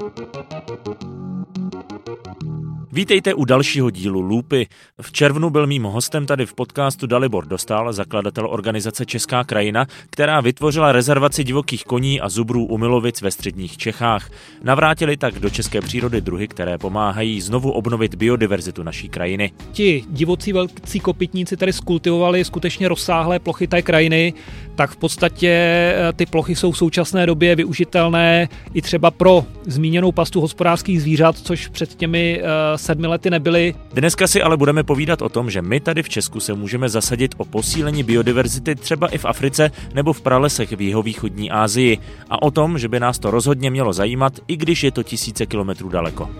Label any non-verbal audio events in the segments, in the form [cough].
Thank you. Vítejte u dalšího dílu Lupy. V červnu byl mým hostem tady v podcastu Dalibor Dostal, zakladatel organizace Česká krajina, která vytvořila rezervaci divokých koní a zubrů u Milovic ve středních Čechách. Navrátili tak do české přírody druhy, které pomáhají znovu obnovit biodiverzitu naší krajiny. Ti divocí velcí kopytníci tady skultivovali skutečně rozsáhlé plochy té krajiny, tak v podstatě eh, ty plochy jsou v současné době využitelné i třeba pro zmíněnou pastu hospodářských zvířat, což před těmi eh, sedmi lety nebyly. Dneska si ale budeme povídat o tom, že my tady v Česku se můžeme zasadit o posílení biodiverzity třeba i v Africe nebo v pralesech v jihovýchodní Asii a o tom, že by nás to rozhodně mělo zajímat, i když je to tisíce kilometrů daleko.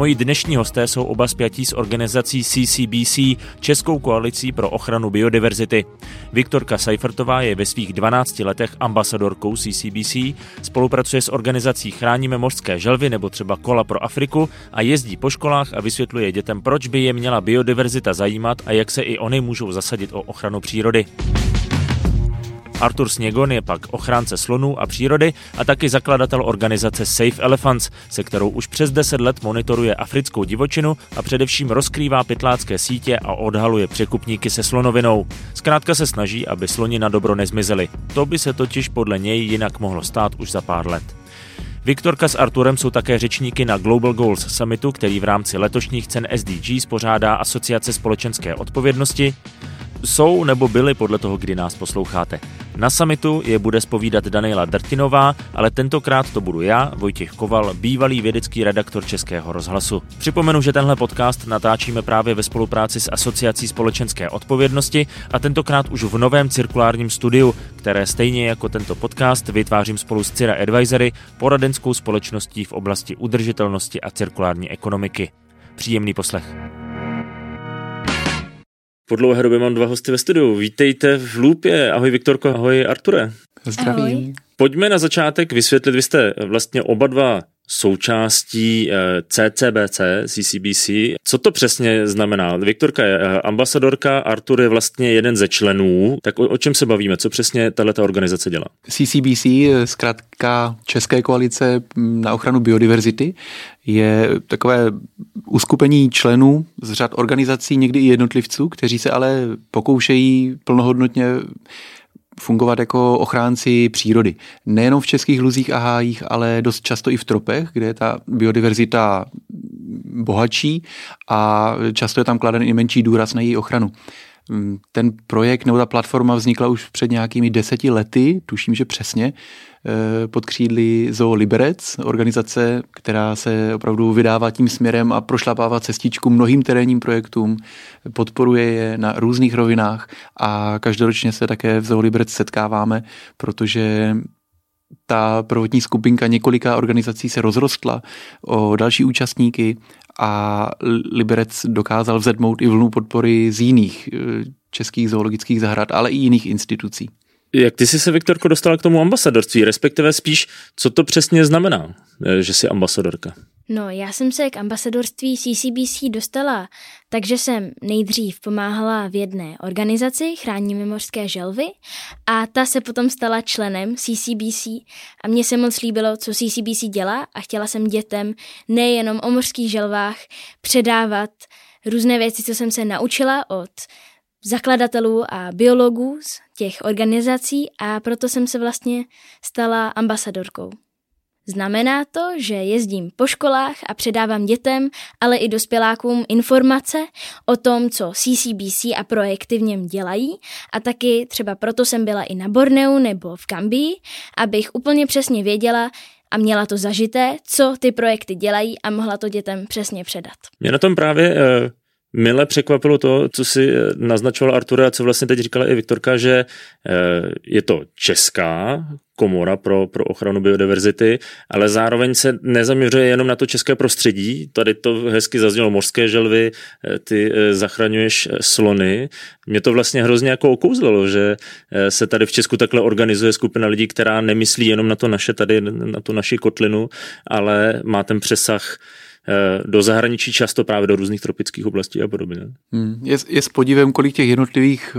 Moji dnešní hosté jsou oba spjatí s organizací CCBC, Českou koalicí pro ochranu biodiverzity. Viktorka Seifertová je ve svých 12 letech ambasadorkou CCBC, spolupracuje s organizací Chráníme mořské želvy nebo třeba Kola pro Afriku a jezdí po školách a vysvětluje dětem, proč by je měla biodiverzita zajímat a jak se i oni můžou zasadit o ochranu přírody. Artur Sněgon je pak ochránce slonů a přírody a taky zakladatel organizace Safe Elephants, se kterou už přes 10 let monitoruje africkou divočinu a především rozkrývá pytlácké sítě a odhaluje překupníky se slonovinou. Zkrátka se snaží, aby sloni na dobro nezmizeli. To by se totiž podle něj jinak mohlo stát už za pár let. Viktorka s Arturem jsou také řečníky na Global Goals Summitu, který v rámci letošních cen SDGs pořádá Asociace společenské odpovědnosti jsou nebo byly podle toho, kdy nás posloucháte. Na samitu je bude spovídat Daniela Drtinová, ale tentokrát to budu já, Vojtěch Koval, bývalý vědecký redaktor Českého rozhlasu. Připomenu, že tenhle podcast natáčíme právě ve spolupráci s Asociací společenské odpovědnosti a tentokrát už v novém cirkulárním studiu, které stejně jako tento podcast vytvářím spolu s Cira Advisory, poradenskou společností v oblasti udržitelnosti a cirkulární ekonomiky. Příjemný poslech. Po dlouhé době mám dva hosty ve studiu. Vítejte v Lůpě. Ahoj Viktorko, ahoj Arture. Zdravím. Pojďme na začátek vysvětlit, vy jste vlastně oba dva součástí CCBC, eh, CCBC. Co to přesně znamená? Viktorka je eh, ambasadorka, Artur je vlastně jeden ze členů. Tak o, o čem se bavíme? Co přesně tato organizace dělá? CCBC, zkrátka České koalice na ochranu biodiverzity, je takové uskupení členů z řad organizací, někdy i jednotlivců, kteří se ale pokoušejí plnohodnotně fungovat jako ochránci přírody. Nejenom v českých luzích a hájích, ale dost často i v tropech, kde je ta biodiverzita bohatší a často je tam kladen i menší důraz na její ochranu. Ten projekt nebo ta platforma vznikla už před nějakými deseti lety, tuším, že přesně, pod křídly Zoo Liberec, organizace, která se opravdu vydává tím směrem a prošlapává cestičku mnohým terénním projektům, podporuje je na různých rovinách a každoročně se také v Zoo Liberec setkáváme, protože ta prvotní skupinka několika organizací se rozrostla o další účastníky a Liberec dokázal vzedmout i vlnu podpory z jiných eh, českých zoologických zahrad, ale i jiných institucí. Jak ty jsi se, Viktorko, dostala k tomu ambasadorství, respektive spíš, co to přesně znamená, eh, že jsi ambasadorka? No, já jsem se k ambasadorství CCBC dostala, takže jsem nejdřív pomáhala v jedné organizaci Chráníme mořské želvy a ta se potom stala členem CCBC a mně se moc líbilo, co CCBC dělá a chtěla jsem dětem nejenom o mořských želvách předávat různé věci, co jsem se naučila od zakladatelů a biologů z těch organizací a proto jsem se vlastně stala ambasadorkou. Znamená to, že jezdím po školách a předávám dětem, ale i dospělákům informace o tom, co CCBC a projekty v něm dělají a taky třeba proto jsem byla i na Borneu nebo v Kambii, abych úplně přesně věděla, a měla to zažité, co ty projekty dělají a mohla to dětem přesně předat. Mě na tom právě eh, Mile překvapilo to, co si eh, naznačoval Artura a co vlastně teď říkala i Viktorka, že eh, je to česká komora pro, pro ochranu biodiverzity, ale zároveň se nezaměřuje jenom na to české prostředí. Tady to hezky zaznělo mořské želvy, eh, ty zachraňuješ slony. Mě to vlastně hrozně jako okouzlilo, že se tady v Česku takhle organizuje skupina lidí, která nemyslí jenom na to naše tady, na tu naši kotlinu, ale má ten přesah do zahraničí, často právě do různých tropických oblastí a podobně. Hmm. Je, je s podívem, kolik těch jednotlivých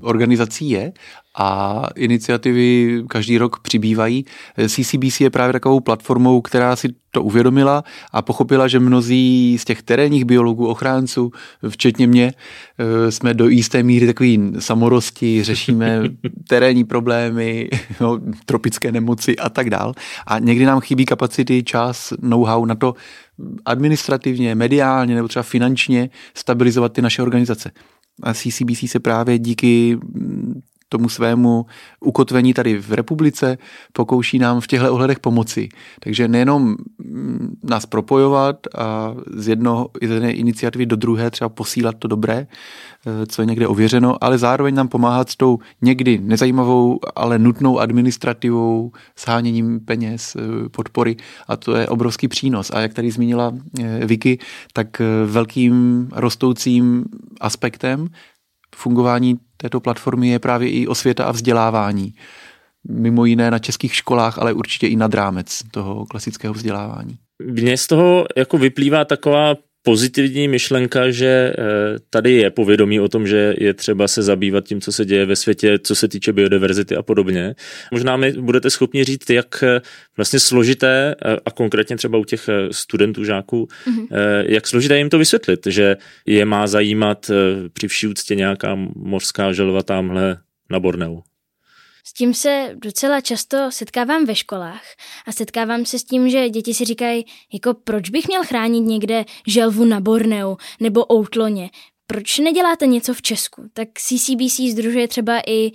organizací je a iniciativy každý rok přibývají. CCBC je právě takovou platformou, která si to uvědomila a pochopila, že mnozí z těch terénních biologů, ochránců, včetně mě, eh, jsme do jisté míry takový samorosti, řešíme [laughs] terénní problémy, [laughs] no, tropické nemoci a tak dál. A někdy nám chybí kapacity, čas, know-how na to administrativně, mediálně nebo třeba finančně stabilizovat ty naše organizace. A CCBC se právě díky tomu svému ukotvení tady v republice, pokouší nám v těchto ohledech pomoci. Takže nejenom mm, nás propojovat a z, jedno, z jedné iniciativy do druhé třeba posílat to dobré, eh, co je někde ověřeno, ale zároveň nám pomáhat s tou někdy nezajímavou, ale nutnou administrativou, sháněním peněz, eh, podpory a to je obrovský přínos. A jak tady zmínila eh, Vicky, tak velkým rostoucím aspektem fungování této platformy je právě i osvěta a vzdělávání. Mimo jiné na českých školách, ale určitě i nad rámec toho klasického vzdělávání. Mně z toho jako vyplývá taková pozitivní myšlenka, že eh, tady je povědomí o tom, že je třeba se zabývat tím, co se děje ve světě, co se týče biodiverzity a podobně. Možná mi budete schopni říct, jak eh, vlastně složité, eh, a konkrétně třeba u těch studentů, žáků, mm-hmm. jak složité jim to vysvětlit, že je má zajímat při vší úctě nějaká mořská želva tamhle na Borneu. Tím se docela často setkávám ve školách a setkávám se s tím, že děti si říkají, jako proč bych měl chránit někde želvu na Borneu nebo Outloně, proč neděláte něco v Česku? Tak CCBC združuje třeba i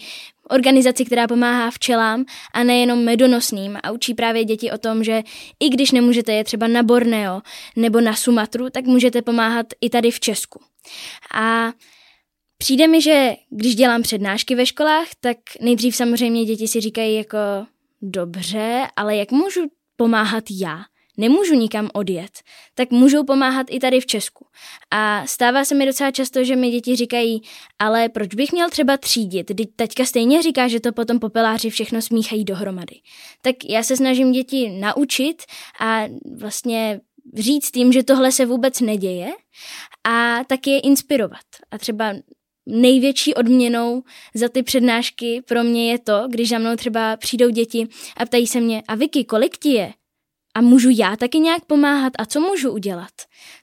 organizaci, která pomáhá včelám a nejenom medonosným a učí právě děti o tom, že i když nemůžete je třeba na Borneo nebo na Sumatru, tak můžete pomáhat i tady v Česku. A Přijde mi, že když dělám přednášky ve školách, tak nejdřív samozřejmě děti si říkají jako dobře, ale jak můžu pomáhat já? Nemůžu nikam odjet, tak můžou pomáhat i tady v Česku. A stává se mi docela často, že mi děti říkají, ale proč bych měl třeba třídit, teď teďka stejně říká, že to potom popeláři všechno smíchají dohromady. Tak já se snažím děti naučit a vlastně říct tím, že tohle se vůbec neděje a taky je inspirovat. A třeba největší odměnou za ty přednášky pro mě je to, když za mnou třeba přijdou děti a ptají se mě, a Vicky, kolik ti je? A můžu já taky nějak pomáhat a co můžu udělat?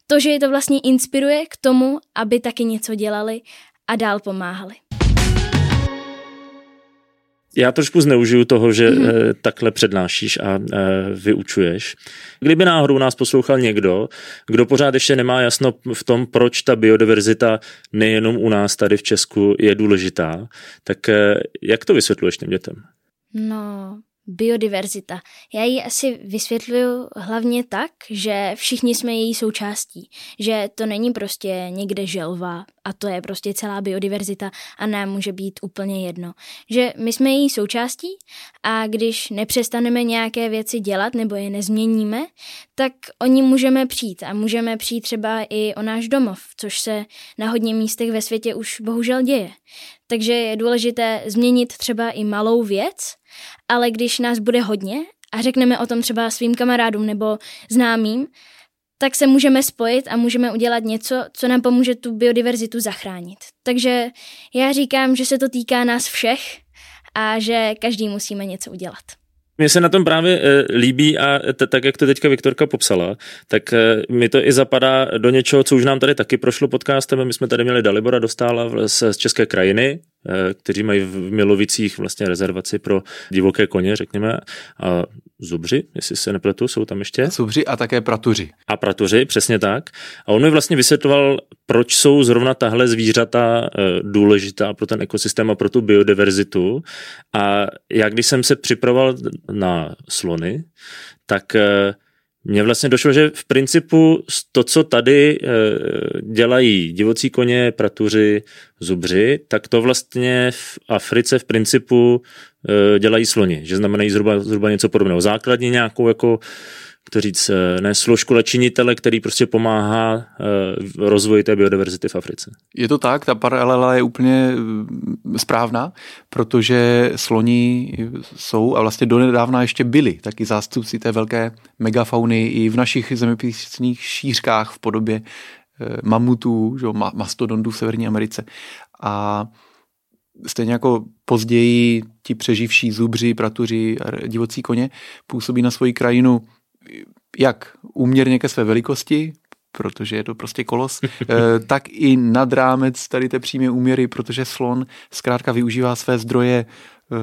To, že je to vlastně inspiruje k tomu, aby taky něco dělali a dál pomáhali já trošku zneužiju toho, že mm-hmm. takhle přednášíš a eh, vyučuješ. Kdyby náhodou nás poslouchal někdo, kdo pořád ještě nemá jasno v tom, proč ta biodiverzita nejenom u nás tady v Česku je důležitá, tak eh, jak to vysvětluješ těm dětem? No, biodiverzita. Já ji asi vysvětluju hlavně tak, že všichni jsme její součástí, že to není prostě někde želva a to je prostě celá biodiverzita a nám může být úplně jedno. Že my jsme její součástí a když nepřestaneme nějaké věci dělat nebo je nezměníme, tak o ní můžeme přijít a můžeme přijít třeba i o náš domov, což se na hodně místech ve světě už bohužel děje. Takže je důležité změnit třeba i malou věc, ale když nás bude hodně a řekneme o tom třeba svým kamarádům nebo známým, tak se můžeme spojit a můžeme udělat něco, co nám pomůže tu biodiverzitu zachránit. Takže já říkám, že se to týká nás všech a že každý musíme něco udělat. Mně se na tom právě e, líbí a t- tak, jak to teďka Viktorka popsala, tak e, mi to i zapadá do něčeho, co už nám tady taky prošlo podcastem. My jsme tady měli Dalibora Dostála z, České krajiny, kteří mají v Milovicích vlastně rezervaci pro divoké koně, řekněme, a zubři, jestli se nepletu, jsou tam ještě. Zubři a také pratuři. A pratuři, přesně tak. A on mi vlastně vysvětloval, proč jsou zrovna tahle zvířata důležitá pro ten ekosystém a pro tu biodiverzitu. A já, když jsem se připravoval na slony, tak eh, mně vlastně došlo, že v principu to, co tady eh, dělají divocí koně, pratuři, zubři, tak to vlastně v Africe v principu eh, dělají sloni, že znamenají zhruba, zhruba něco podobného. Základně nějakou jako to říct, eh, ne složku, ale činitele, který prostě pomáhá eh, rozvoji té biodiverzity v Africe. Je to tak, ta paralela je úplně eh, správná, protože sloni jsou a vlastně donedávna ještě byli taky zástupci té velké megafauny i v našich zeměpisných šířkách v podobě mamutů, že, mastodontů v Severní Americe. A stejně jako později ti přeživší zubři, pratuři divocí koně působí na svoji krajinu jak úměrně ke své velikosti, protože je to prostě kolos, [laughs] eh, tak i nad rámec tady té přímé úměry, protože slon zkrátka využívá své zdroje eh,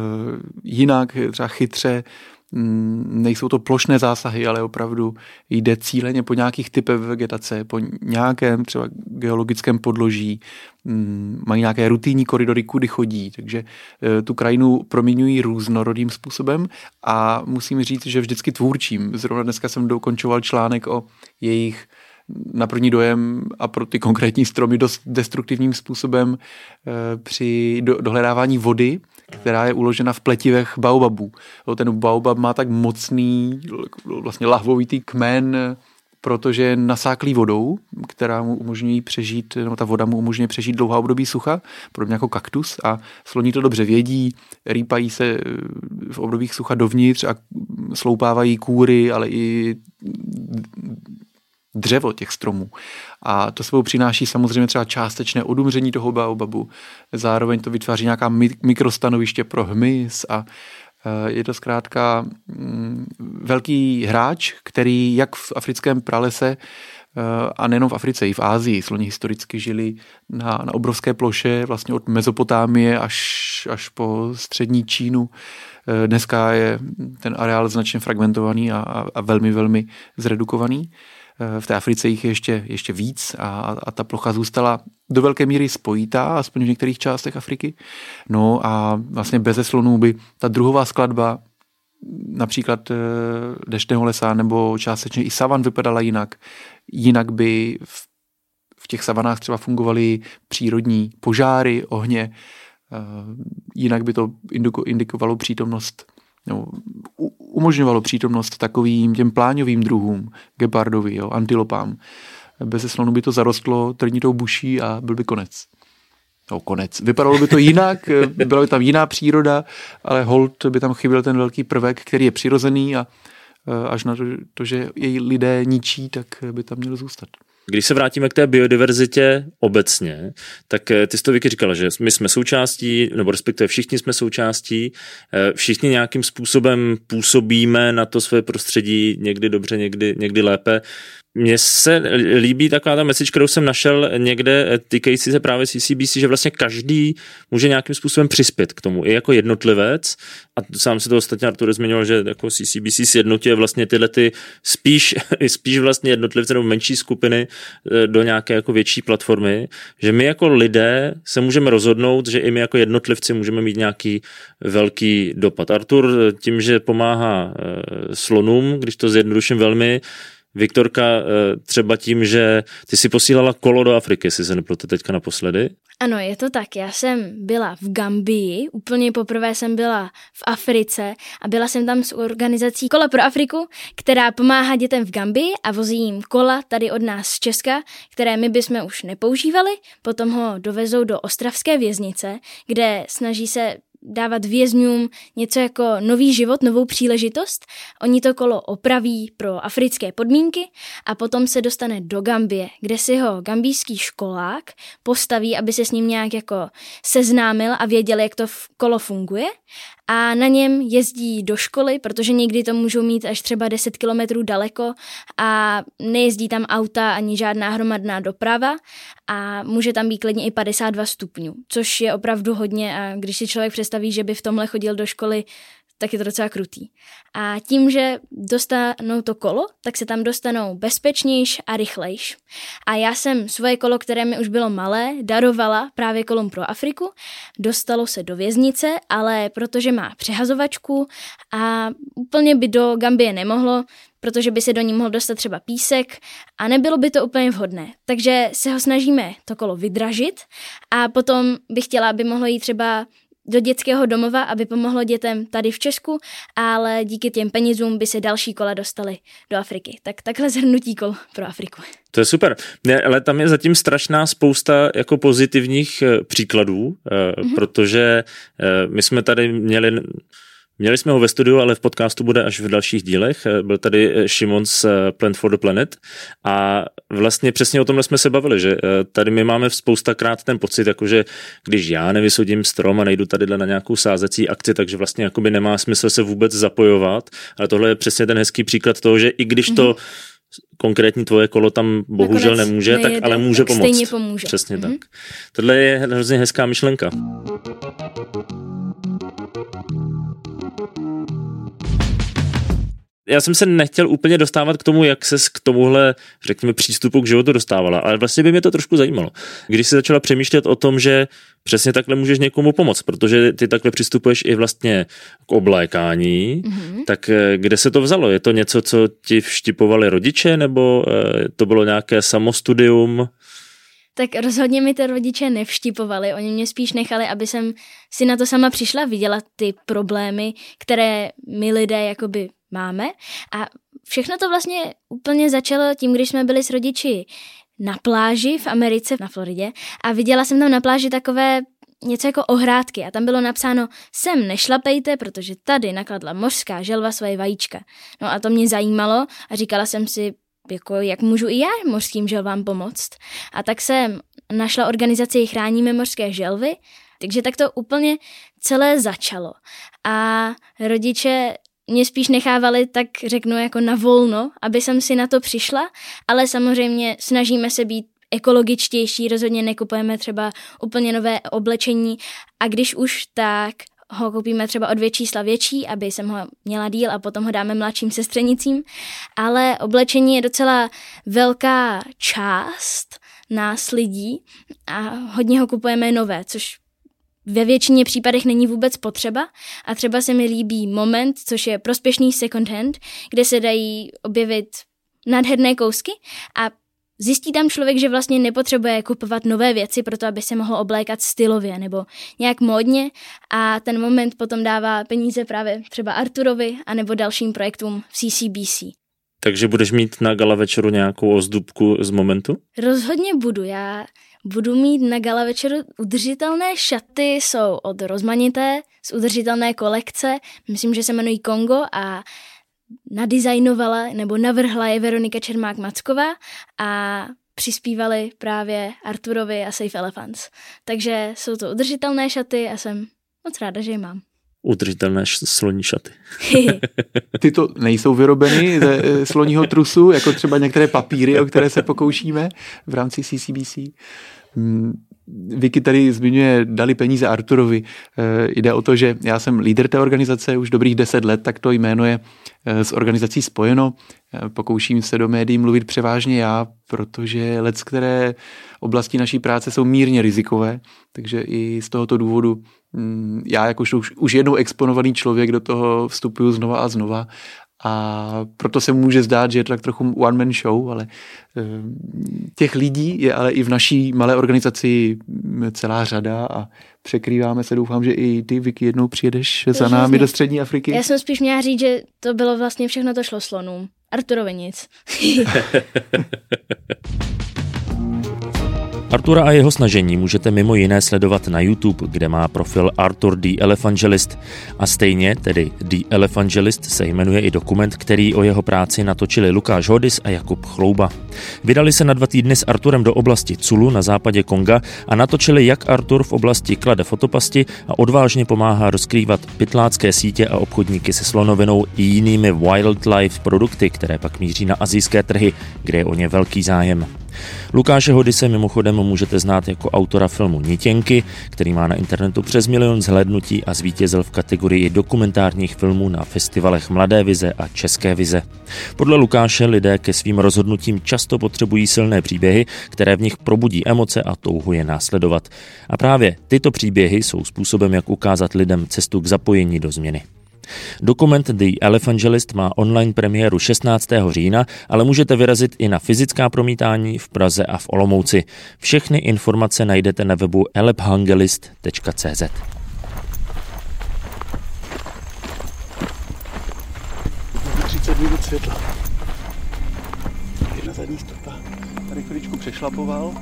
jinak, třeba chytře, nejsou to plošné zásahy, ale opravdu jde cíleně po nějakých typech vegetace, po nějakém třeba geologickém podloží, mm, mají nějaké rutinní koridory, kudy chodí, takže eh, tu krajinu proměňují různorodým způsobem a musím říct, že vždycky tvůrčím. Zrovna dneska jsem dokončoval článek o jejich na první dojem a pro ty konkrétní stromy dost destruktivním způsobem eh, při dohledávání vody, která je uložena v pletivech baobabů. Ten baobab má tak mocný, vlastně lahvovitý kmen, protože je nasáklý vodou, která mu umožňuje přežít, nebo ta voda mu umožňuje přežít dlouhá období sucha, podobně jako kaktus a sloní to dobře vědí, rýpají se eh, v obdobích sucha dovnitř a sloupávají kůry, ale i dřevo těch stromů. A to sebou přináší samozřejmě třeba částečné odumření toho baobabu. Zároveň to vytváří nějaká mikrostanoviště pro hmyz a e, je to zkrátka mm, velký hráč, který jak v africkém pralese e, a nejenom v Africe, i v Ázii. Sloni historicky žili na, na obrovské ploše, vlastně od Mezopotámie až, až po střední Čínu. E, dneska je ten areál značně fragmentovaný a, a velmi, velmi zredukovaný. Eh, v té Africe jich je ještě, ještě víc a, a ta plocha zůstala do velké míry spojitá, aspoň v některých částech Afriky. No a vlastně bez slonů by ta druhová skladba například eh, deštného lesa nebo částečně i savan vypadala jinak. Jinak by v, v těch savanách třeba fungovaly přírodní požáry, ohně, eh, jinak by to indikovalo přítomnost nebo umožňovalo přítomnost takovým těm pláňovým druhům, gepardovi, jo, antilopám. Bez slonu by to zarostlo trnitou buší a byl by konec. No, konec. Vypadalo by to jinak, [laughs] byla by tam jiná příroda, ale hold by tam chyběl ten velký prvek, který je přirozený a e, až na to, to že její lidé ničí, tak by tam měl zůstat. Když se vrátíme k té biodiverzitě obecně, tak eh, ty jsi to Vicky říkala, že my jsme součástí, nebo respektive všichni jsme součástí, eh, všichni nějakým způsobem působíme na to své prostředí, někdy dobře, někdy, někdy lépe. Mně se líbí taková ta message, kterou jsem našel někde eh, týkající se právě CCBC, že vlastně každý může nějakým způsobem přispět k tomu, i jako jednotlivec. A sám se to ostatně Artur zmiňoval, že jako CCBC sjednotuje vlastně tyhle ty spíš, [laughs] spíš vlastně jednotlivce nebo menší skupiny eh, do nějaké jako větší platformy, že my jako lidé se můžeme rozhodnout, že i my jako jednotlivci můžeme mít nějaký velký dopad. Artur tím, že pomáhá eh, slonům, když to zjednoduším velmi, Viktorka eh, třeba tím, že ty si posílala kolo do Afriky, si se neplote teďka naposledy. Ano, je to tak. Já jsem byla v Gambii, úplně poprvé jsem byla v Africe a byla jsem tam s organizací Kola pro Afriku, která pomáhá dětem v Gambii a vozí jim kola tady od nás z Česka, které my bychom už nepoužívali, potom ho dovezou do ostravské věznice, kde snaží se dávat vězňům něco jako nový život, novou příležitost. Oni to kolo opraví pro africké podmínky a potom se dostane do Gambie, kde si ho gambijský školák postaví, aby se s ním nějak jako seznámil a věděl, jak to kolo funguje a na něm jezdí do školy, protože někdy to můžou mít až třeba 10 kilometrů daleko a nejezdí tam auta ani žádná hromadná doprava a může tam být klidně i 52 stupňů, což je opravdu hodně a když si člověk představí, že by v tomhle chodil do školy tak je to docela krutý. A tím, že dostanou to kolo, tak se tam dostanou bezpečnějš a rychlejš. A já jsem svoje kolo, které mi už bylo malé, darovala právě kolom pro Afriku. Dostalo se do věznice, ale protože má přehazovačku a úplně by do Gambie nemohlo, protože by se do ní mohl dostat třeba písek a nebylo by to úplně vhodné. Takže se ho snažíme to kolo vydražit a potom bych chtěla, aby mohlo jít třeba do dětského domova, aby pomohlo dětem tady v Česku, ale díky těm penězům by se další kola dostaly do Afriky. Tak takhle zhrnutí kol pro Afriku. To je super. Ne, ale tam je zatím strašná spousta jako pozitivních eh, příkladů, mm-hmm. protože eh, my jsme tady měli Měli jsme ho ve studiu, ale v podcastu bude až v dalších dílech. Eh, byl tady eh, Šimon z eh, Plant for the Planet a vlastně přesně o tomhle jsme se bavili, že tady my máme spoustakrát ten pocit, jakože když já nevysudím strom a nejdu tady na nějakou sázecí akci, takže vlastně jakoby nemá smysl se vůbec zapojovat, ale tohle je přesně ten hezký příklad toho, že i když to mm-hmm konkrétní tvoje kolo tam bohužel Nakonec nemůže, nejede, tak ale může tak pomoct. Stejně pomůže. Přesně mm-hmm. tak. Tohle je hrozně hezká myšlenka. Já jsem se nechtěl úplně dostávat k tomu, jak se k tomuhle, řekněme, přístupu k životu dostávala, ale vlastně by mě to trošku zajímalo. Když jsi začala přemýšlet o tom, že přesně takhle můžeš někomu pomoct, protože ty takhle přistupuješ i vlastně k oblékání, mm-hmm. tak eh, kde se to vzalo? Je to něco, co ti vštipovali rodiče, nebo eh, to bylo nějaké samostudium? tak rozhodně mi ty rodiče nevštipovali, oni mě spíš nechali, aby jsem si na to sama přišla, viděla ty problémy, které my lidé jakoby máme a všechno to vlastně úplně začalo tím, když jsme byli s rodiči na pláži v Americe, na Floridě a viděla jsem tam na pláži takové něco jako ohrádky a tam bylo napsáno sem nešlapejte, protože tady nakladla mořská želva svoje vajíčka. No a to mě zajímalo a říkala jsem si, jako jak můžu i já mořským želvám pomoct. A tak jsem našla organizaci Chráníme mořské želvy, takže tak to úplně celé začalo. A rodiče mě spíš nechávali, tak řeknu, jako na volno, aby jsem si na to přišla, ale samozřejmě snažíme se být ekologičtější, rozhodně nekupujeme třeba úplně nové oblečení a když už tak ho koupíme třeba o dvě čísla větší, aby jsem ho měla díl a potom ho dáme mladším sestřenicím, ale oblečení je docela velká část nás lidí a hodně ho kupujeme nové, což ve většině případech není vůbec potřeba a třeba se mi líbí Moment, což je prospěšný second hand, kde se dají objevit nádherné kousky a Zjistí tam člověk, že vlastně nepotřebuje kupovat nové věci pro to, aby se mohl oblékat stylově nebo nějak módně a ten moment potom dává peníze právě třeba Arturovi a nebo dalším projektům v CCBC. Takže budeš mít na gala večeru nějakou ozdobku z momentu? Rozhodně budu. Já budu mít na gala večeru udržitelné šaty, jsou od rozmanité, z udržitelné kolekce, myslím, že se jmenují Kongo a nadizajnovala nebo navrhla je Veronika Čermák-Macková a přispívali právě Arturovi a Safe Elephants. Takže jsou to udržitelné šaty a jsem moc ráda, že je mám udržitelné sloní šaty. [laughs] Ty to nejsou vyrobeny ze eh, sloního trusu, jako třeba některé papíry, o které se pokoušíme v rámci CCBC. Vicky tady zmiňuje, dali peníze Arturovi. Eh, jde o to, že já jsem lídr té organizace už dobrých deset let, tak to jméno je eh, s organizací spojeno. Pokouším se do médií mluvit převážně já, protože let, které oblasti naší práce jsou mírně rizikové, takže i z tohoto důvodu mm, já jakož už, už jednou exponovaný člověk do toho vstupuju znova a znova a proto se může zdát, že je to tak trochu one-man show, ale eh, těch lidí je ale i v naší malé organizaci celá řada a překrýváme se. Doufám, že i ty, Vicky, jednou přijedeš za námi do Střední Afriky. Já jsem spíš měla říct, že to bylo vlastně všechno to šlo slonům. Arturovi nic. [laughs] [laughs] Artura a jeho snažení můžete mimo jiné sledovat na YouTube, kde má profil Arthur the Evangelist. A stejně, tedy The Evangelist, se jmenuje i dokument, který o jeho práci natočili Lukáš Hodis a Jakub Chlouba. Vydali se na dva týdny s Arturem do oblasti Culu na západě Konga a natočili, jak Artur v oblasti klade fotopasti a odvážně pomáhá rozkrývat pytlácké sítě a obchodníky se slonovinou i jinými wildlife produkty, které pak míří na azijské trhy, kde je o ně velký zájem. Lukáše Hody se mimochodem můžete znát jako autora filmu Nitěnky, který má na internetu přes milion zhlédnutí a zvítězil v kategorii dokumentárních filmů na festivalech Mladé vize a České vize. Podle Lukáše lidé ke svým rozhodnutím často potřebují silné příběhy, které v nich probudí emoce a touhu je následovat. A právě tyto příběhy jsou způsobem, jak ukázat lidem cestu k zapojení do změny. Dokument The Evangelist má online premiéru 16. října, ale můžete vyrazit i na fyzická promítání v Praze a v Olomouci. Všechny informace najdete na webu elephangelist.cz. světla. Jedna zadní stopa. Tady chviličku přešlapoval.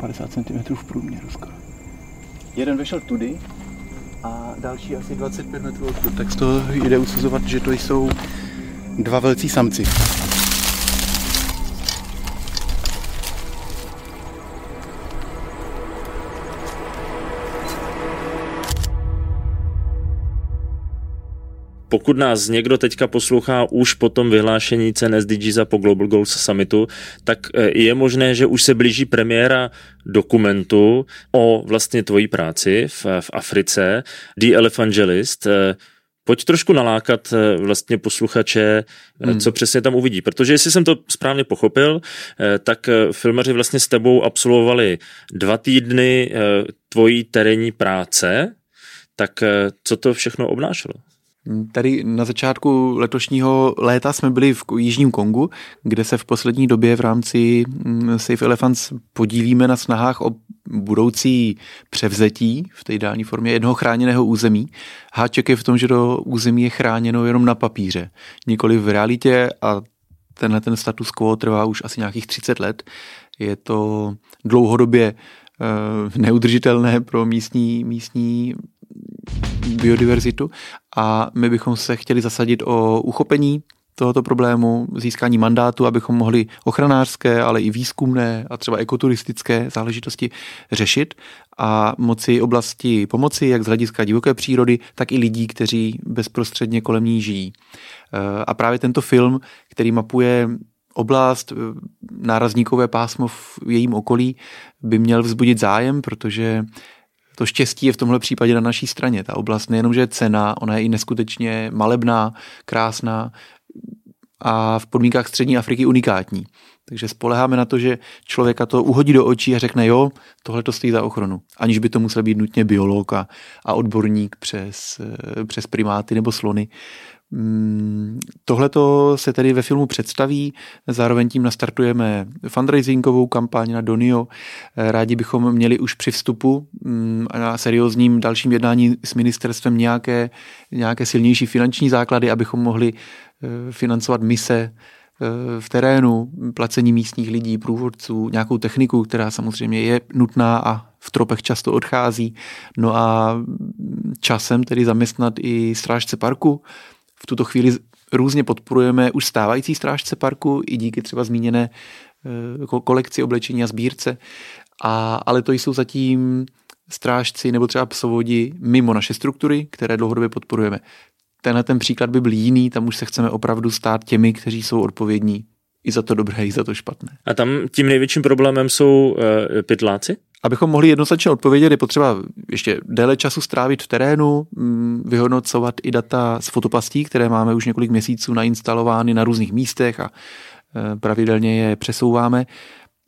50 cm v průměru skoro. Jeden vešel tudy a další asi 25 metrů odtud. Tak z toho jde usuzovat, že to jsou dva velcí samci. Pokud nás někdo teďka poslouchá už po tom vyhlášení cen SDGs a po Global Goals Summitu, tak e, je možné, že už se blíží premiéra dokumentu o vlastně tvojí práci v, v Africe, The Evangelist. E, pojď trošku nalákat e, vlastně posluchače, hmm. co přesně tam uvidí. Protože jestli jsem to správně pochopil, tak filmaři vlastně s tebou absolvovali dva týdny tvojí terénní práce, tak co to všechno obnášelo? Tady na začátku letošního léta jsme byli v Jižním Kongu, kde se v poslední době v rámci mm, Safe Elephants podílíme na snahách o budoucí převzetí v té ideální formě jednoho chráněného území. Háček je v tom, že to území je chráněno jenom na papíře, nikoli v realitě a tenhle ten status quo trvá už asi nějakých 30 let. Je to dlouhodobě eh, neudržitelné pro místní, místní biodiverzitu a my bychom se chtěli zasadit o uchopení tohoto problému, získání mandátu, abychom mohli ochranářské, ale i výzkumné a třeba ekoturistické záležitosti řešit a moci oblasti pomoci, jak z hlediska divoké přírody, tak i lidí, kteří bezprostředně kolem ní žijí. A právě tento film, který mapuje oblast, nárazníkové pásmo v jejím okolí, by měl vzbudit zájem, protože to štěstí je v tomhle případě na naší straně. Ta oblast nejenom, že je cena, ona je i neskutečně malebná, krásná a v podmínkách střední Afriky unikátní. Takže spoleháme na to, že člověka to uhodí do očí a řekne, jo, tohle to stojí za ochranu. Aniž by to musel být nutně biolog a, a odborník přes, přes primáty nebo slony. Mm, Tohle se tedy ve filmu představí, zároveň tím nastartujeme fundraisingovou kampaň na Donio. Rádi bychom měli už při vstupu mm, a seriózním dalším jednání s ministerstvem nějaké, nějaké silnější finanční základy, abychom mohli eh, financovat mise eh, v terénu, placení místních lidí, průvodců, nějakou techniku, která samozřejmě je nutná a v tropech často odchází. No a časem tedy zaměstnat i strážce parku, v tuto chvíli různě podporujeme už stávající strážce parku i díky třeba zmíněné eh, kolekci oblečení a sbírce, a, ale to jsou zatím strážci nebo třeba psovodi mimo naše struktury, které dlouhodobě podporujeme. Tenhle ten příklad by byl jiný, tam už se chceme opravdu stát těmi, kteří jsou odpovědní i za to dobré, i za to špatné. A tam tím největším problémem jsou uh, pytláci? Abychom mohli jednoznačně odpovědět, je potřeba ještě déle času strávit v terénu, mm, vyhodnocovat i data z fotopastí, které máme už několik měsíců nainstalovány na různých místech a e, pravidelně je přesouváme.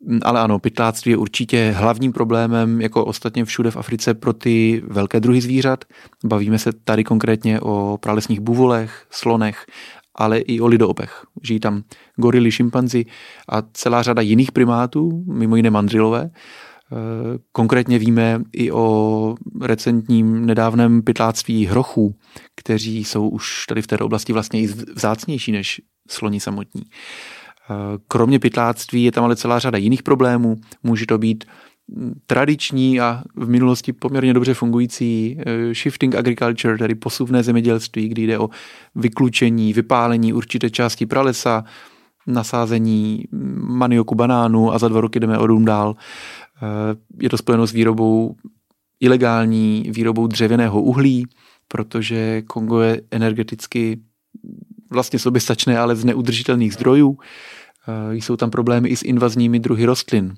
Mm, ale ano, pytláctví je určitě hlavním problémem, jako ostatně všude v Africe, pro ty velké druhy zvířat. Bavíme se tady konkrétně o pralesních buvolech, slonech, ale i o lidoopech. Žijí tam gorily, šimpanzi a celá řada jiných primátů, mimo jiné mandrilové. Konkrétně víme i o recentním nedávném pytláctví hrochů, kteří jsou už tady v této oblasti vlastně i vzácnější než sloni samotní. Kromě pytláctví je tam ale celá řada jiných problémů. Může to být tradiční a v minulosti poměrně dobře fungující eh, shifting agriculture, tedy posuvné zemědělství, kdy jde o vyklučení, vypálení určité části pralesa, nasázení manioku, banánu a za dva roky jdeme o dům dál. Eh, je to spojeno s výrobou ilegální výrobou dřevěného uhlí, protože Kongo je energeticky vlastně soběstačné, ale z neudržitelných zdrojů. Eh, jsou tam problémy i s invazními druhy rostlin,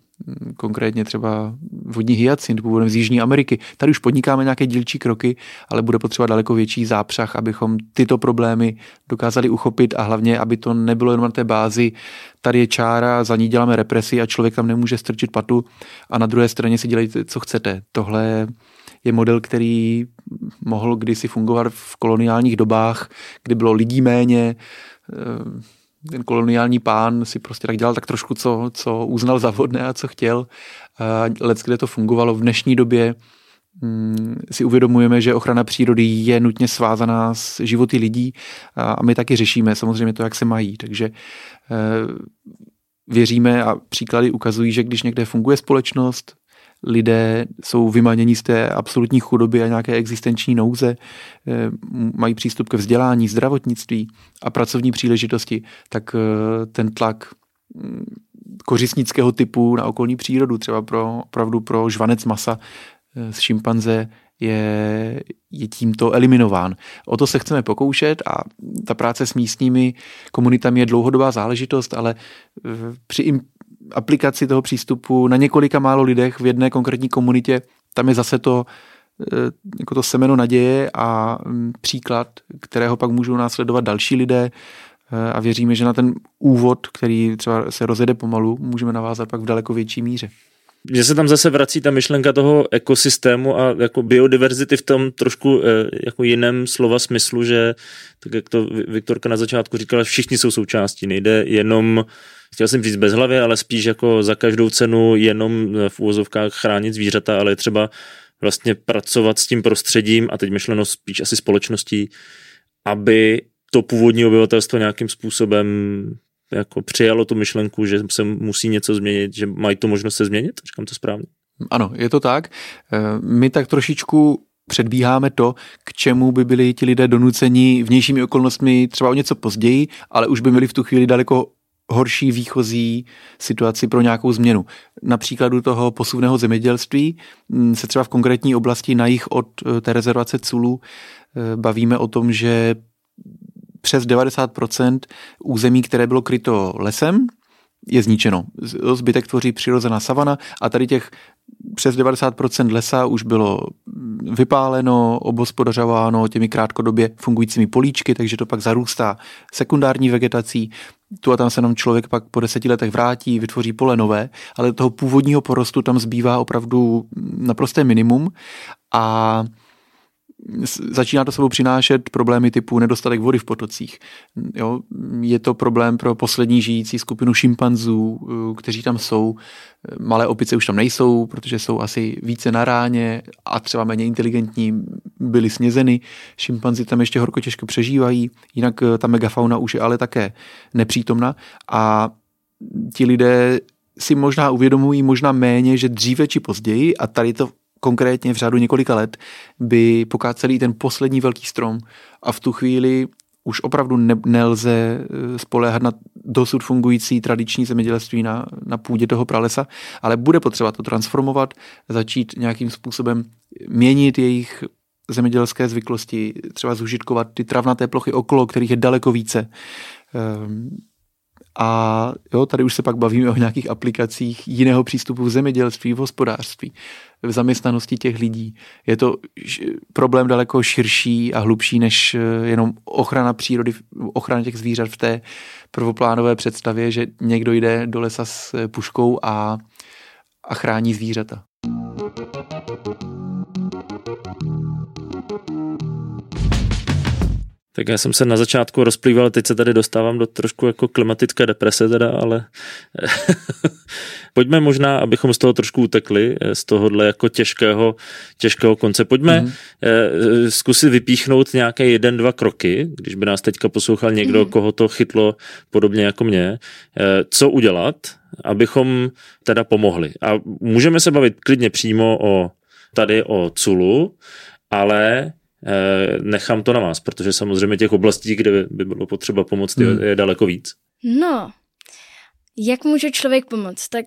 konkrétně třeba vodní hyacint původem z Jižní Ameriky. Tady už podnikáme nějaké dílčí kroky, ale bude potřeba daleko větší zápřah, abychom tyto problémy dokázali uchopit a hlavně, aby to nebylo jenom na té bázi, tady je čára, za ní děláme represi a člověk tam nemůže strčit patu a na druhé straně si dělejte, co chcete. Tohle je model, který mohl kdysi fungovat v koloniálních dobách, kdy bylo lidí méně, eh, ten koloniální pán si prostě tak dělal tak trošku, co, co uznal za vhodné a co chtěl. Lec, kde to fungovalo v dnešní době, mm, si uvědomujeme, že ochrana přírody je nutně svázaná s životy lidí a my taky řešíme samozřejmě to, jak se mají. Takže e, věříme a příklady ukazují, že když někde funguje společnost lidé jsou vymaněni z té absolutní chudoby a nějaké existenční nouze, eh, mají přístup ke vzdělání, zdravotnictví a pracovní příležitosti, tak eh, ten tlak mm, kořistnického typu na okolní přírodu, třeba pro, opravdu pro žvanec masa z šimpanze je, je tímto eliminován. O to se chceme pokoušet a ta práce s místními komunitami je dlouhodobá záležitost, ale při aplikaci toho přístupu na několika málo lidech v jedné konkrétní komunitě, tam je zase to, e, jako to semeno naděje a příklad, kterého pak můžou následovat další lidé e, a věříme, že na ten úvod, který třeba se rozjede pomalu, můžeme navázat pak v daleko větší míře že se tam zase vrací ta myšlenka toho ekosystému a jako biodiverzity v tom trošku eh, jako jiném slova smyslu, že tak jak to Viktorka na začátku říkala, všichni jsou součástí, nejde jenom chtěl jsem říct bez hlavy, ale spíš jako za každou cenu jenom v úvozovkách chránit zvířata, ale je třeba vlastně pracovat s tím prostředím a teď myšleno spíš asi společností, aby to původní obyvatelstvo nějakým způsobem jako přijalo tu myšlenku, že se musí něco změnit, že mají tu možnost se změnit? Říkám to správně. Ano, je to tak. Eh, my tak trošičku předbíháme to, k čemu by byli ti lidé donuceni vnějšími okolnostmi třeba o něco později, ale už by měli v tu chvíli daleko horší výchozí situaci pro nějakou změnu. Na příkladu toho posuvného zemědělství hm, se třeba v konkrétní oblasti na jich od eh, té rezervace Culu eh, bavíme o tom, že přes 90% území, které bylo kryto lesem, je zničeno. Zbytek tvoří přirozená savana a tady těch přes 90% lesa už bylo vypáleno, obospodařováno těmi krátkodobě fungujícími políčky, takže to pak zarůstá sekundární vegetací. Tu a tam se nám člověk pak po deseti letech vrátí, vytvoří pole nové, ale toho původního porostu tam zbývá opravdu naprosté minimum a začíná to sebou přinášet problémy typu nedostatek vody v potocích. Jo, je to problém pro poslední žijící skupinu šimpanzů, eh, kteří tam jsou. Malé opice už tam nejsou, protože jsou asi více na ráně a třeba méně inteligentní, byly snězeny. Šimpanzi tam ještě horko těžko přežívají, jinak eh, ta megafauna už je ale také nepřítomna a ti lidé si možná uvědomují možná méně, že dříve či později, a tady to konkrétně v řádu několika let by pokáceli ten poslední velký strom a v tu chvíli už opravdu ne, nelze eh, spoléhat na dosud fungující tradiční zemědělství na, na půdě toho pralesa, ale bude potřeba to transformovat, začít nějakým způsobem měnit jejich zemědělské zvyklosti, třeba zužitkovat ty travnaté plochy okolo, kterých je daleko více. A jo, tady už se pak bavíme o nějakých aplikacích jiného přístupu v zemědělství, v hospodářství, v zaměstnanosti těch lidí. Je to problém daleko širší a hlubší než eh, jenom ochrana přírody, ochrana těch zvířat v té prvoplánové představě, že někdo jde do lesa s eh, puškou a, a chrání zvířata. Tak já jsem se na začátku rozplýval, teď se tady dostávám do trošku jako klimatické deprese teda, ale [laughs] pojďme možná, abychom z toho trošku utekli, eh, z tohohle jako těžkého, těžkého konce. Pojďme mm-hmm. zkusit vypíchnout nějaké jeden, dva kroky, když by nás teďka poslouchal někdo, mm-hmm. koho to chytlo podobně jako mě. Co udělat, abychom teda pomohli. A můžeme se bavit klidně přímo o tady o Culu, ale nechám to na vás, protože samozřejmě těch oblastí, kde by bylo potřeba pomoct, je, hmm. je daleko víc. No, jak může člověk pomoct? Tak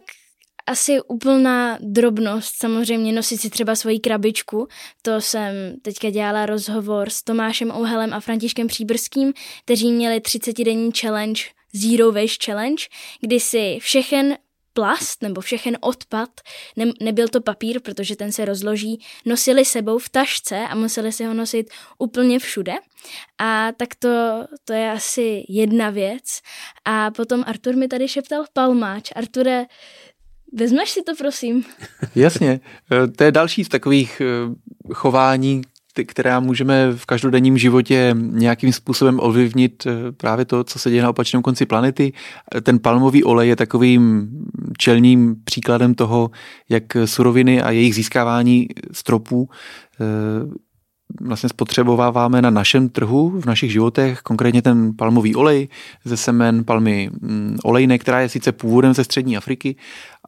asi úplná drobnost, samozřejmě nosit si třeba svoji krabičku. To jsem teďka dělala rozhovor s Tomášem Ouhelem a Františkem Příbrským, kteří měli 30-denní challenge Zero Waste Challenge, kdy si všechen plast nebo všechen odpad, ne, nebyl to papír, protože ten se rozloží, nosili sebou v tašce a museli si ho nosit úplně všude. A tak to, to je asi jedna věc. A potom Artur mi tady šeptal palmáč. Arture, vezmeš si to, prosím? Jasně. E, to je další z takových e, která můžeme v každodenním životě nějakým způsobem ovlivnit eh, právě to, co se děje na opačném konci planety. Ten palmový olej je takovým čelním příkladem toho, jak suroviny a jejich získávání stropů eh, vlastně spotřebováváme na našem trhu, v našich životech, konkrétně ten palmový olej ze semen palmy mm, olejné, která je sice původem ze střední Afriky,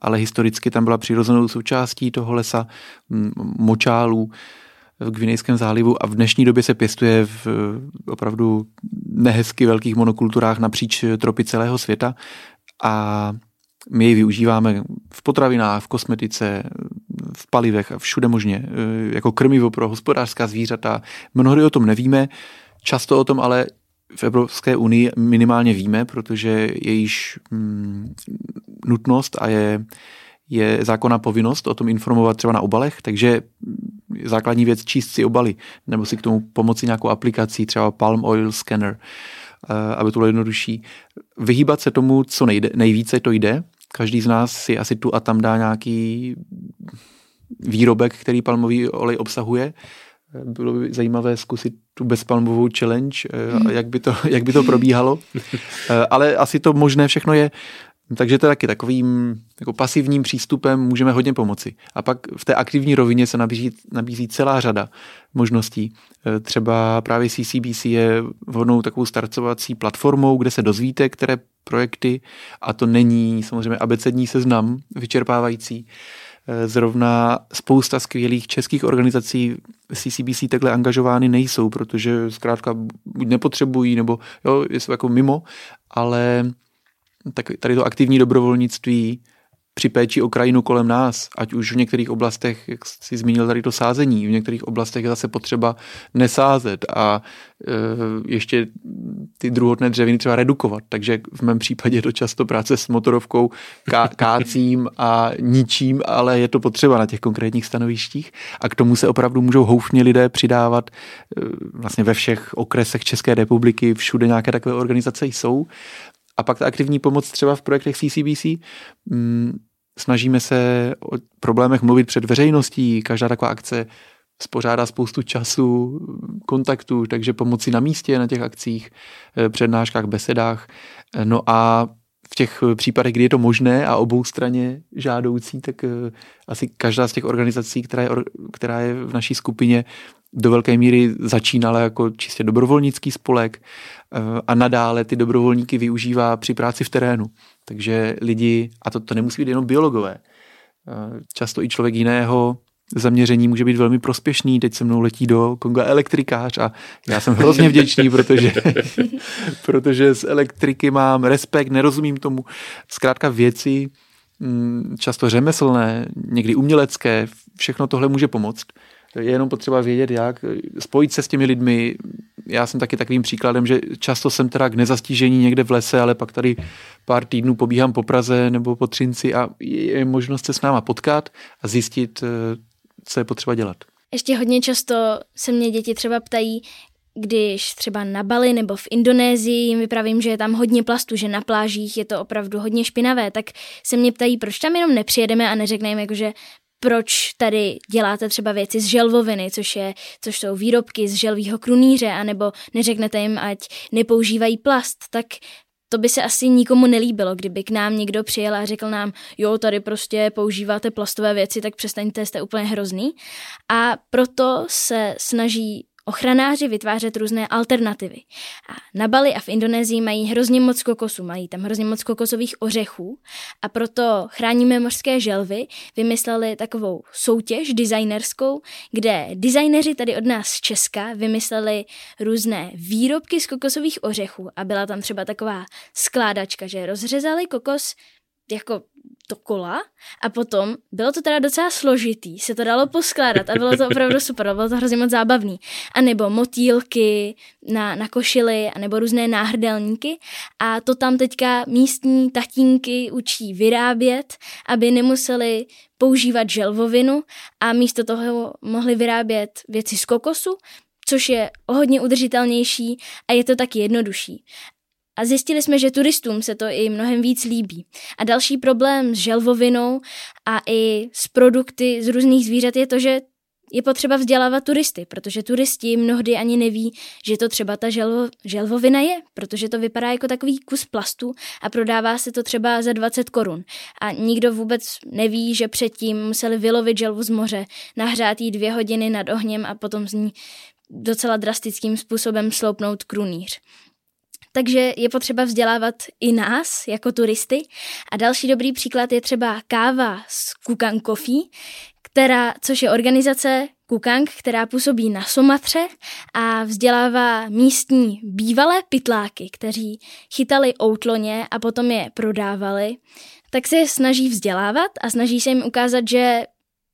ale historicky tam byla přirozenou součástí toho lesa mm, močálů v Gvinejském zálivu a v dnešní době se pěstuje v opravdu nehezky velkých monokulturách napříč tropy celého světa a my ji využíváme v potravinách, v kosmetice, v palivech a všude možně, jako krmivo pro hospodářská zvířata. Mnohdy o tom nevíme, často o tom ale v Evropské unii minimálně víme, protože je již mm, nutnost a je, je zákonná povinnost o tom informovat třeba na obalech, takže základní věc číst si obaly, nebo si k tomu pomoci nějakou aplikací, třeba Palm Oil Scanner, e, aby to bylo jednodušší. Vyhýbat se tomu, co nejde, nejvíce to jde, Každý z nás si asi tu a tam dá nějaký výrobek, který palmový olej obsahuje. Bylo by zajímavé zkusit tu bezpalmovou challenge, hmm. jak, by to, jak by to probíhalo. [laughs] Eh, ale asi to možné všechno je. Takže to taky takovým jako pasivním přístupem můžeme hodně pomoci. A pak v té aktivní rovině se nabízí, nabízí celá řada možností. E, třeba právě CCBC je vhodnou takovou startovací platformou, kde se dozvíte, které projekty, a to není samozřejmě abecední seznam vyčerpávající. E, zrovna spousta skvělých českých organizací CCBC takhle angažovány nejsou, protože zkrátka buď nepotřebují, nebo jo, jsou jako mimo, ale tak tady to aktivní dobrovolnictví při péči o krajinu kolem nás, ať už v některých oblastech, jak jsi zmínil tady to sázení, v některých oblastech je zase potřeba nesázet a e, ještě ty druhotné dřeviny třeba redukovat. Takže v mém případě je to často práce s motorovkou, ká, [laughs] kácím a ničím, ale je to potřeba na těch konkrétních stanovištích a k tomu se opravdu můžou houfně lidé přidávat e, vlastně ve všech okresech České republiky, všude nějaké takové organizace jsou a pak ta aktivní pomoc třeba v projektech CCBC, mm, snažíme se o problémech mluvit před veřejností, každá taková akce spořádá spoustu času, kontaktů, takže pomoci na místě na těch akcích, eh, přednáškách, besedách. No a v těch případech, kdy je to možné a obou straně žádoucí, tak eh, asi každá z těch organizací, která je, která je v naší skupině, do velké míry začínala jako čistě dobrovolnický spolek eh, a nadále ty dobrovolníky využívá při práci v terénu. Takže lidi, a to, to nemusí být jenom biologové, eh, často i člověk jiného zaměření může být velmi prospěšný. Teď se mnou letí do Konga elektrikář a já jsem hrozně vděčný, protože, [laughs] protože z elektriky mám respekt, nerozumím tomu. Zkrátka věci, mm, často řemeslné, někdy umělecké, všechno tohle může pomoct. Je jenom potřeba vědět, jak spojit se s těmi lidmi. Já jsem taky takovým příkladem, že často jsem teda k nezastížení někde v lese, ale pak tady pár týdnů pobíhám po Praze nebo po Třinci a je možnost se s náma potkat a zjistit, eh, co je potřeba dělat. Ještě hodně často se mě děti třeba ptají, když třeba na Bali nebo v Indonésii jim vypravím, že je tam hodně plastu, že na plážích je to opravdu hodně špinavé, tak se mě ptají, proč tam jenom nepřijedeme a neřekneme, jakože proč tady děláte třeba věci z želvoviny, což, je, což jsou výrobky z želvího krunýře, anebo neřeknete jim, ať nepoužívají plast, tak to by se asi nikomu nelíbilo, kdyby k nám někdo přijel a řekl nám, jo, tady prostě používáte plastové věci, tak přestaňte, jste úplně hrozný. A proto se snaží ochranáři vytvářet různé alternativy. A na Bali a v Indonésii mají hrozně moc kokosu, mají tam hrozně moc kokosových ořechů a proto chráníme mořské želvy vymysleli takovou soutěž designerskou, kde designeři tady od nás z Česka vymysleli různé výrobky z kokosových ořechů a byla tam třeba taková skládačka, že rozřezali kokos jako to kola a potom bylo to teda docela složitý, se to dalo poskládat a bylo to opravdu [laughs] super, bylo to hrozně moc zábavný. A nebo motýlky na, na košily, a nebo různé náhrdelníky a to tam teďka místní tatínky učí vyrábět, aby nemuseli používat želvovinu a místo toho mohli vyrábět věci z kokosu, což je o hodně udržitelnější a je to taky jednodušší. A zjistili jsme, že turistům se to i mnohem víc líbí. A další problém s želvovinou a i s produkty z různých zvířat je to, že je potřeba vzdělávat turisty, protože turisti mnohdy ani neví, že to třeba ta želvo, želvovina je, protože to vypadá jako takový kus plastu a prodává se to třeba za 20 korun. A nikdo vůbec neví, že předtím museli vylovit želvu z moře, nahřát jí dvě hodiny nad ohněm a potom z ní docela drastickým způsobem sloupnout krunýř. Takže je potřeba vzdělávat i nás jako turisty. A další dobrý příklad je třeba káva z Kukan Coffee, která, což je organizace Kukang, která působí na Somatře a vzdělává místní bývalé pytláky, kteří chytali outloně a potom je prodávali, tak se je snaží vzdělávat a snaží se jim ukázat, že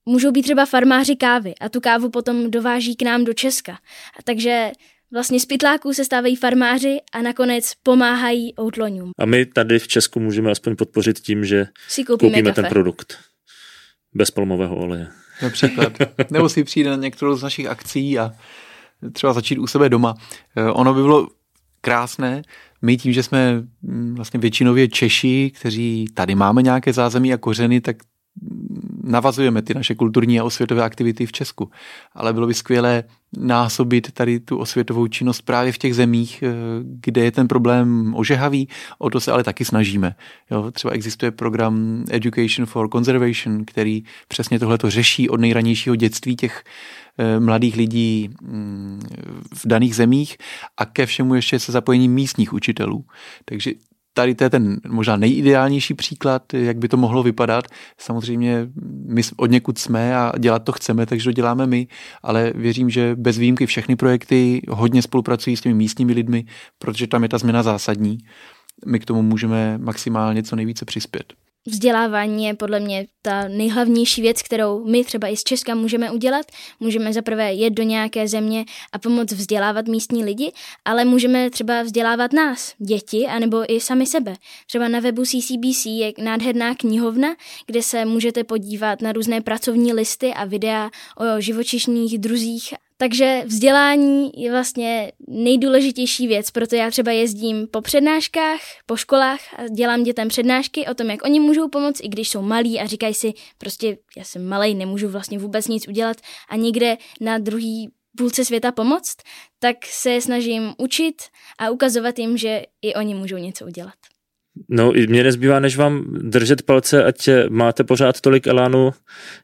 můžou být třeba farmáři kávy a tu kávu potom dováží k nám do Česka. A takže Vlastně z pytláků se stávají farmáři a nakonec pomáhají outloňům. A my tady v Česku můžeme aspoň podpořit tím, že si koupíme, koupíme ten produkt bez palmového oleje. Například. Nebo si přijde na některou z našich akcí a třeba začít u sebe doma. Eh, ono by bylo krásné, my tím, že jsme mm, vlastně většinově Češi, kteří tady máme nějaké zázemí a kořeny, tak navazujeme ty naše kulturní a osvětové aktivity v Česku. Ale bylo by skvělé násobit tady tu osvětovou činnost právě v těch zemích, eh, kde je ten problém ožehavý. O to se ale taky snažíme. Jo, třeba existuje program Education for Conservation, který přesně tohle to řeší od nejranějšího dětství těch eh, mladých lidí mm, v daných zemích a ke všemu ještě se zapojením místních učitelů. Takže tady to je ten možná nejideálnější příklad, jak by to mohlo vypadat. Samozřejmě my od někud jsme a dělat to chceme, takže to děláme my, ale věřím, že bez výjimky všechny projekty hodně spolupracují s těmi místními lidmi, protože tam je ta změna zásadní. My k tomu můžeme maximálně co nejvíce přispět vzdělávání je podle mě ta nejhlavnější věc, kterou my třeba i z Česka můžeme udělat. Můžeme zaprvé jet do nějaké země a pomoct vzdělávat místní lidi, ale můžeme třeba vzdělávat nás, děti, anebo i sami sebe. Třeba na webu CCBC je nádherná knihovna, kde se můžete podívat na různé pracovní listy a videa o živočišných druzích takže vzdělání je vlastně nejdůležitější věc, proto já třeba jezdím po přednáškách, po školách a dělám dětem přednášky o tom, jak oni můžou pomoct, i když jsou malí a říkají si, prostě já jsem malý, nemůžu vlastně vůbec nic udělat a někde na druhý půlce světa pomoct, tak se snažím učit a ukazovat jim, že i oni můžou něco udělat. No, mě nezbývá, než vám držet palce, ať máte pořád tolik elánu,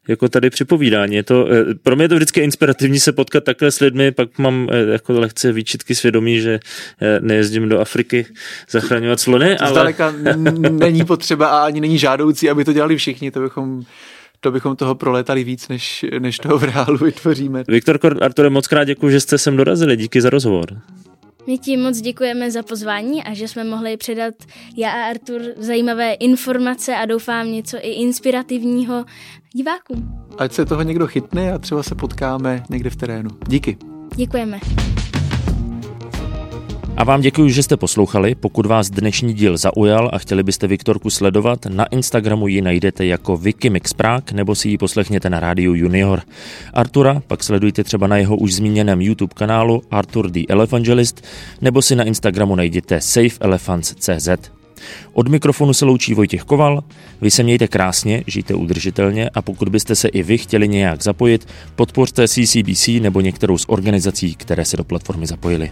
jako tady připovídání. Je to, eh, pro mě je to vždycky inspirativní se potkat takhle s lidmi, pak mám eh, jako lehce výčitky svědomí, že eh, nejezdím do Afriky zachraňovat slony, ale... Zdaleka není potřeba a ani není žádoucí, aby to dělali všichni, to bychom to bychom toho proletali víc, než, než toho v reálu vytvoříme. Viktor Arture, moc krát děkuji, že jste sem dorazili, díky za rozhovor. My ti moc děkujeme za pozvání a že jsme mohli předat já a Artur zajímavé informace a doufám něco i inspirativního divákům. Ať se toho někdo chytne a třeba se potkáme někde v terénu. Díky. Děkujeme. A vám děkuji, že jste poslouchali. Pokud vás dnešní díl zaujal a chtěli byste Viktorku sledovat, na Instagramu ji najdete jako Wikimix Prague nebo si ji poslechněte na rádiu Junior. Artura pak sledujte třeba na jeho už zmíněném YouTube kanálu Artur the Evangelist nebo si na Instagramu najděte safeelephants.cz. Od mikrofonu se loučí Vojtěch Koval, vy se mějte krásně, žijte udržitelně a pokud byste se i vy chtěli nějak zapojit, podpořte CCBC nebo některou z organizací, které se do platformy zapojily.